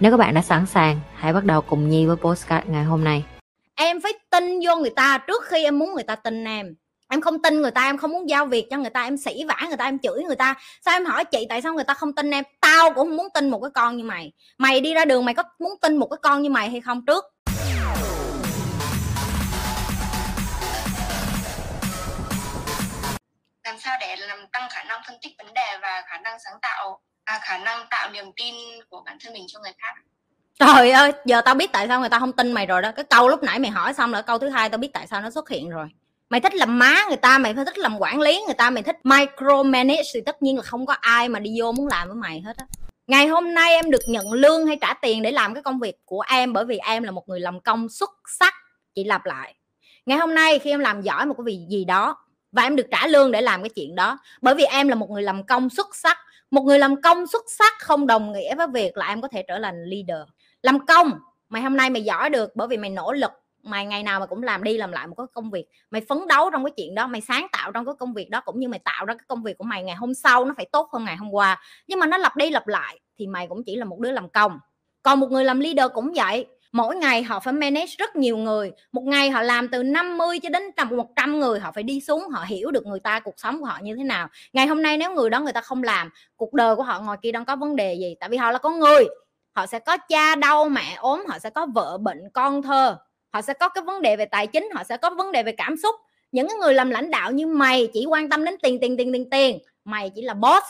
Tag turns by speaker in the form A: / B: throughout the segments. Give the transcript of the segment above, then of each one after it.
A: Nếu các bạn đã sẵn sàng, hãy bắt đầu cùng Nhi với postcard ngày hôm nay.
B: em phải tin vô người ta trước khi em muốn người ta tin em. Em không tin người ta em không muốn giao việc cho người ta em sỉ vả người ta em chửi người ta. Sao em hỏi chị tại sao người ta không tin em? Tao cũng không muốn tin một cái con như mày. Mày đi ra đường mày có muốn tin một cái con như mày hay không trước?
C: Làm sao để làm tăng khả năng phân tích vấn đề và khả năng sáng tạo à, khả năng tạo niềm tin của bản thân mình cho người khác.
B: Trời ơi giờ tao biết tại sao người ta không tin mày rồi đó. Cái câu lúc nãy mày hỏi xong là câu thứ hai tao biết tại sao nó xuất hiện rồi. Mày thích làm má người ta mày phải thích làm quản lý người ta mày thích micromanage thì tất nhiên là không có ai mà đi vô muốn làm với mày hết á. Ngày hôm nay em được nhận lương hay trả tiền để làm cái công việc của em bởi vì em là một người làm công xuất sắc chị lặp lại. Ngày hôm nay khi em làm giỏi một cái việc gì đó và em được trả lương để làm cái chuyện đó bởi vì em là một người làm công xuất sắc một người làm công xuất sắc, không đồng nghĩa với việc là em có thể trở thành leader. Làm công, mày hôm nay mày giỏi được bởi vì mày nỗ lực, mày ngày nào mà cũng làm đi làm lại một cái công việc. Mày phấn đấu trong cái chuyện đó, mày sáng tạo trong cái công việc đó, cũng như mày tạo ra cái công việc của mày ngày hôm sau, nó phải tốt hơn ngày hôm qua. Nhưng mà nó lặp đi lặp lại thì mày cũng chỉ là một đứa làm công. Còn một người làm leader cũng vậy mỗi ngày họ phải manage rất nhiều người. Một ngày họ làm từ 50 cho đến tầm 100 người, họ phải đi xuống, họ hiểu được người ta, cuộc sống của họ như thế nào. Ngày hôm nay nếu người đó người ta không làm, cuộc đời của họ ngồi kia đang có vấn đề gì, tại vì họ là con người. Họ sẽ có cha đau, mẹ ốm, họ sẽ có vợ bệnh, con thơ. Họ sẽ có cái vấn đề về tài chính, họ sẽ có vấn đề về cảm xúc. Những người làm lãnh đạo như mày chỉ quan tâm đến tiền tiền tiền tiền tiền. Mày chỉ là boss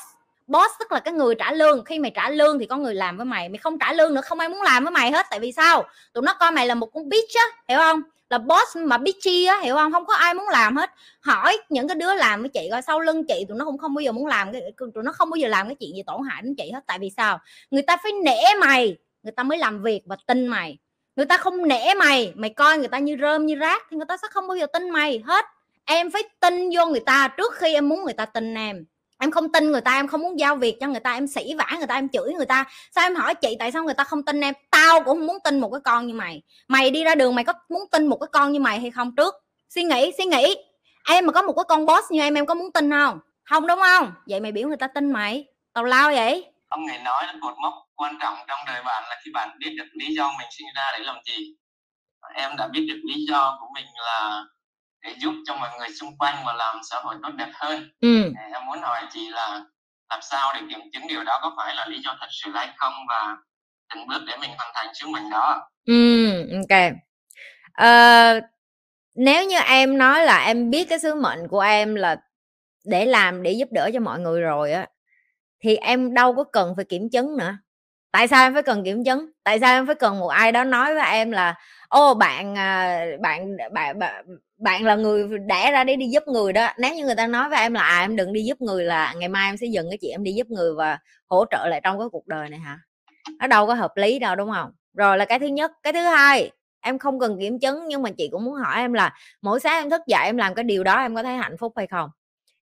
B: boss, tức là cái người trả lương. Khi mày trả lương thì có người làm với mày. Mày không trả lương nữa, không ai muốn làm với mày hết. Tại vì sao? Tụi nó coi mày là một con bitch á, hiểu không? Là boss mà bitchy á, hiểu không? Không có ai muốn làm hết. Hỏi những cái đứa làm với chị coi, sau lưng chị tụi nó cũng không bao giờ muốn làm cái tụi nó không bao giờ làm cái chuyện gì tổn hại đến chị hết. Tại vì sao? Người ta phải nể mày. Người ta mới làm việc và tin mày. Người ta không nể mày. Mày coi người ta như rơm, như rác thì người ta sẽ không bao giờ tin mày hết. Em phải tin vô người ta trước khi em muốn người ta tin em em không tin người ta, em không muốn giao việc cho người ta, em sỉ vả người ta, em chửi người ta. Sao em hỏi chị, tại sao người ta không tin em? Tao cũng không muốn tin một cái con như mày. Mày đi ra đường mày có muốn tin một cái con như mày hay không trước? Suy nghĩ suy nghĩ. Em mà có một cái con boss như em em có muốn tin không? Không đúng không? Vậy mày biểu người ta tin mày. Tào lao vậy.
D: Ông này nói là cột mốc quan trọng trong đời bạn là khi bạn biết được lý do mình sinh ra để làm gì. Em đã biết được lý do của mình là để giúp cho mọi người xung quanh và làm xã hội tốt đẹp hơn.
B: Ừ.
D: em muốn hỏi chị là làm sao để kiểm chứng điều đó có phải là lý do thật sự hay không và từng bước để mình hoàn thành sứ mệnh đó?
B: Ừ ok. Uh, nếu như em nói là em biết cái sứ mệnh của em là để làm để giúp đỡ cho mọi người rồi á thì em đâu có cần phải kiểm chứng nữa. Tại sao em phải cần kiểm chứng? Tại sao em phải cần một ai đó nói với em là ô bạn à, bạn bạn bạn bạn là người đẻ ra để đi giúp người đó. Nếu như người ta nói với em là à em đừng đi giúp người là ngày mai em sẽ dừng cái chuyện em đi giúp người và hỗ trợ lại trong cái cuộc đời này hả? Nó đâu có hợp lý đâu, đúng không? Rồi là cái thứ nhất. Cái thứ hai, em không cần kiểm chứng nhưng mà chị cũng muốn hỏi em là mỗi sáng em thức dậy em làm cái điều đó em có thấy hạnh phúc hay không?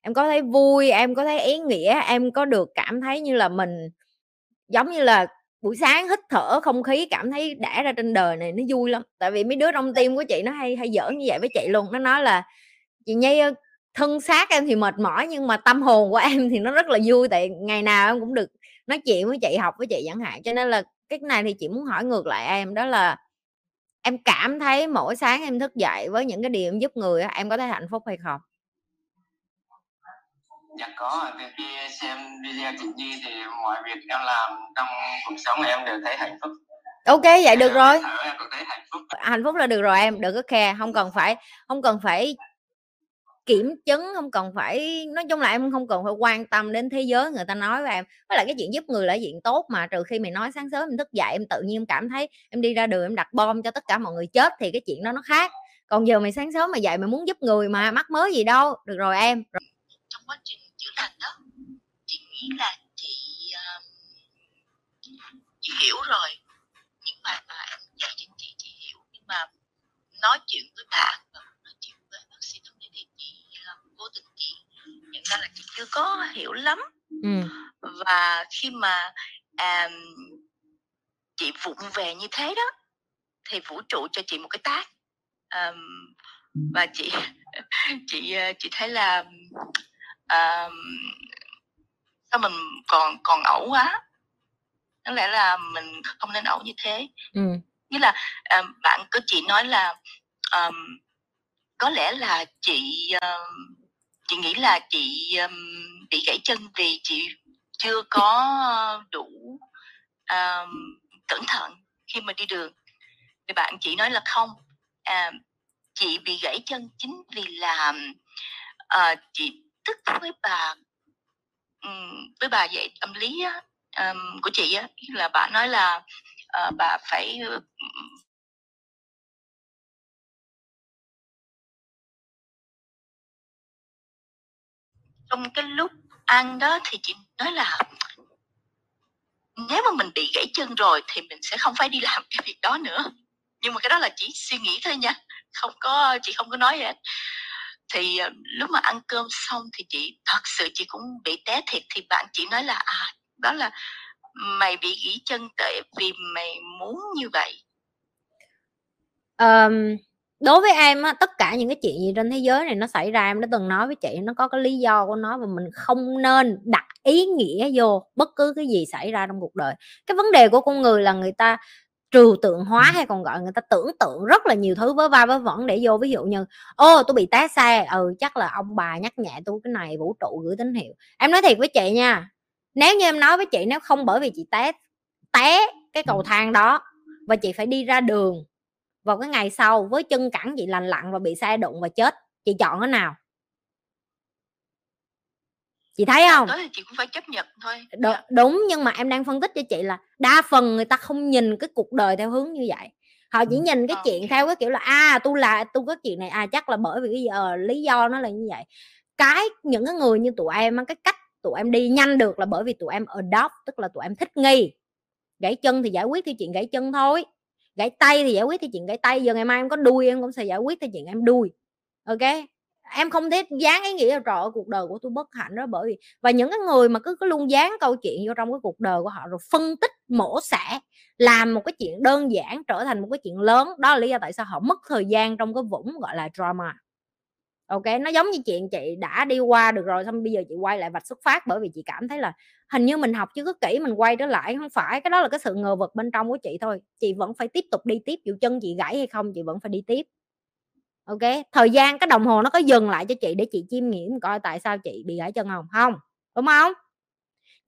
B: Em có thấy vui, em có thấy ý nghĩa, em có được cảm thấy như là mình giống như là buổi sáng hít thở không khí cảm thấy đẻ ra trên đời này nó vui lắm. Tại vì mấy đứa trong tim của chị nó hay hay giỡn như vậy với chị luôn nó nói là chị nhi thân xác em thì mệt mỏi nhưng mà tâm hồn của em thì nó rất là vui tại ngày nào em cũng được nói chuyện với chị học với chị chẳng hạn. Cho nên là cái này thì chị muốn hỏi ngược lại em đó là em cảm thấy mỗi sáng em thức dậy với những cái điều em giúp người em có thấy hạnh phúc hay không
D: dạ có từ khi xem video chị Nhi thì mọi việc em làm trong cuộc sống em đều thấy hạnh phúc.
B: Ok vậy được rồi.
D: hạnh phúc.
B: Hạnh phúc là được rồi em đừng có khe không cần phải không cần phải kiểm chứng không cần phải nói chung là em không cần phải quan tâm đến thế giới người ta nói với em. Với lại cái chuyện giúp người là chuyện tốt mà trừ khi mày nói sáng sớm em thức dậy em tự nhiên em cảm thấy em đi ra đường em đặt bom cho tất cả mọi người chết thì cái chuyện đó nó khác. Còn giờ mày sáng sớm mà dậy mày muốn giúp người mà mắc mới gì đâu. Được rồi em. Rồi.
C: trong quá trình chữa lành đó. Chị nghĩ là chị um, chị hiểu rồi.
E: Những bài mà em dạy cho chị chị hiểu. Nhưng mà nói chuyện với bạn và nói chuyện với bác sĩ tâm lý thì chị um, vô tình chị nhận ra là chị chưa có hiểu lắm.
B: Ừ.
E: và khi mà um, chị vụng về như thế đó thì vũ trụ cho chị một cái tác. Um, và chị chị uh, chị thấy là um, à, sao mình còn còn ẩu quá? Có lẽ là mình không nên ẩu như thế.
B: Ừ.
E: nghĩa là à, bạn có chị nói là um, có lẽ là chị um, chị nghĩ là chị um, bị gãy chân vì chị chưa có đủ um, cẩn thận khi mà đi đường. Thì bạn chị nói là không à, chị bị gãy chân chính vì là à, chị tức với bà với bà dạy tâm lý á, um, của chị á. Là bà nói là uh, bà phải trong cái lúc ăn đó thì chị nói là nếu mà mình bị gãy chân rồi thì mình sẽ không phải đi làm cái việc đó nữa. Nhưng mà cái đó là chỉ suy nghĩ thôi nha không có chị không có nói gì hết thì ờ, lúc mà ăn cơm xong thì chị thật sự chị cũng bị té thiệt thì bạn chị nói là à đó là mày bị gỉ chân tệ vì mày muốn như vậy.
B: Um, đối với em á tất cả những cái chuyện gì trên thế giới này nó xảy ra em đã từng nói với chị nó có cái lý do của nó và mình không nên đặt ý nghĩa vô bất cứ cái gì xảy ra trong cuộc đời. Cái vấn đề của con người là người ta trừu tượng hóa hay còn gọi người ta tưởng tượng rất là nhiều thứ với va với vẩn để vô. Ví dụ như ô tôi bị té xe. Ừ chắc là ông bà nhắc nhẹ tôi cái này vũ trụ gửi tín hiệu. Em nói thiệt với chị nha nếu như em nói với chị nếu không bởi vì chị té té cái cầu thang đó và chị phải đi ra đường vào cái ngày sau với chân cẳng chị lành lặn và bị xe đụng và chết chị chọn cái nào chị thấy không?
E: đó thì chị cũng phải chấp nhận thôi.
B: Đ- dạ. đúng nhưng mà em đang phân tích cho chị là đa phần người ta không nhìn cái cuộc đời theo hướng như vậy. Họ chỉ nhìn cái chuyện theo cái kiểu là à tôi là tôi có chuyện này à chắc là bởi vì cái giờ lý do nó là như vậy. Cái những cái người như tụi em cái cách tụi em đi nhanh được là bởi vì tụi em adopt tức là tụi em thích nghi. Gãy chân thì giải quyết theo chuyện gãy chân thôi. Gãy tay thì giải quyết theo chuyện gãy tay. Giờ ngày mai em có đuôi em cũng sẽ giải quyết theo chuyện em đuôi. Ok em không thể dán ý nghĩa trời ơi, cuộc đời của tôi bất hạnh đó bởi vì và những cái người mà cứ cứ luôn dán câu chuyện vô trong cái cuộc đời của họ rồi phân tích, mổ xẻ, làm một cái chuyện đơn giản trở thành một cái chuyện lớn. Đó là lý do tại sao họ mất thời gian trong cái vũng, gọi là, drama. Ok, nó giống như chuyện chị đã đi qua được rồi, xong bây giờ chị quay lại vạch xuất phát bởi vì chị cảm thấy là hình như mình học chưa có kỹ, mình quay trở lại không phải. Cái đó là cái sự ngờ vực bên trong của chị thôi. Chị vẫn phải tiếp tục đi tiếp, dù chân chị gãy hay không, chị vẫn phải đi tiếp ok thời gian cái đồng hồ nó có dừng lại cho chị để chị chiêm nghiệm coi tại sao chị bị gãy chân không không đúng không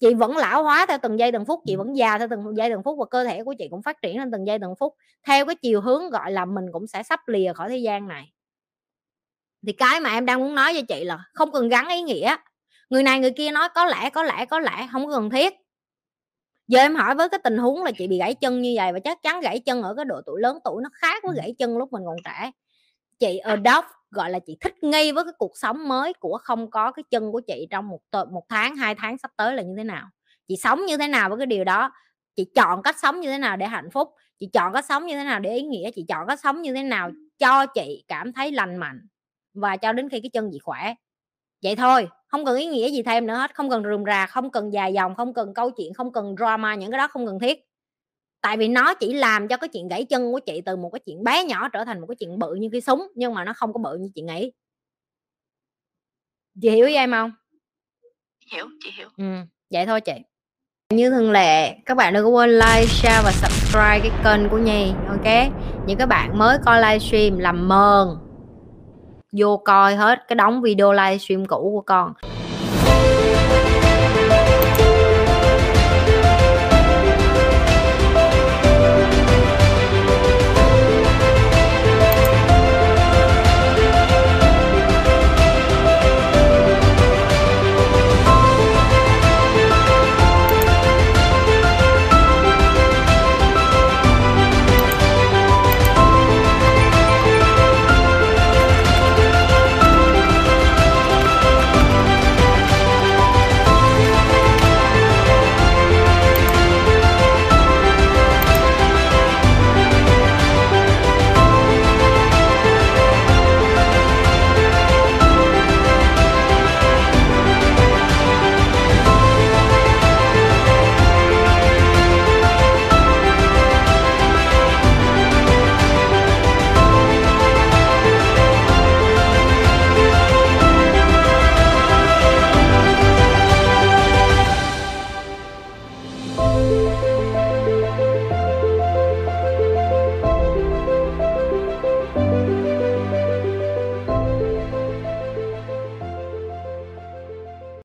B: chị vẫn lão hóa theo từng giây từng phút chị vẫn già theo từng giây từng phút và cơ thể của chị cũng phát triển lên từng giây từng phút. Theo cái chiều hướng gọi là mình cũng sẽ sắp lìa khỏi thế gian này. Thì cái mà em đang muốn nói cho chị là không cần gắn ý nghĩa. Người này người kia nói có lẽ có lẽ có lẽ không cần thiết. Giờ em hỏi với cái tình huống là chị bị gãy chân như vậy và chắc chắn gãy chân ở cái độ tuổi lớn tuổi nó khác với gãy chân lúc mình còn trẻ chị adopt, gọi là, chị thích nghi với cái cuộc sống mới của không có cái chân của chị trong một một tháng, hai tháng sắp tới là như thế nào. Chị sống như thế nào với cái điều đó, chị chọn cách sống như thế nào để hạnh phúc, chị chọn cách sống như thế nào để ý nghĩa, chị chọn cách sống như thế nào cho chị cảm thấy lành mạnh và cho đến khi cái chân chị khỏe. Vậy thôi, không cần ý nghĩa gì thêm nữa hết, không cần rườm rà, không cần dài dòng, không cần câu chuyện, không cần drama, những cái đó không cần thiết tại vì nó chỉ làm cho cái chuyện gãy chân của chị từ một cái chuyện bé nhỏ trở thành một cái chuyện bự như cái súng nhưng mà nó không có bự như chị nghĩ. Chị hiểu ý em không?
E: Hiểu chị hiểu.
B: Ừ vậy thôi chị. Như thường lệ các bạn đừng có quên like share và subscribe cái kênh của nhi ok? Những các bạn mới coi livestream làm mờn. Vô coi hết cái đóng video livestream cũ của con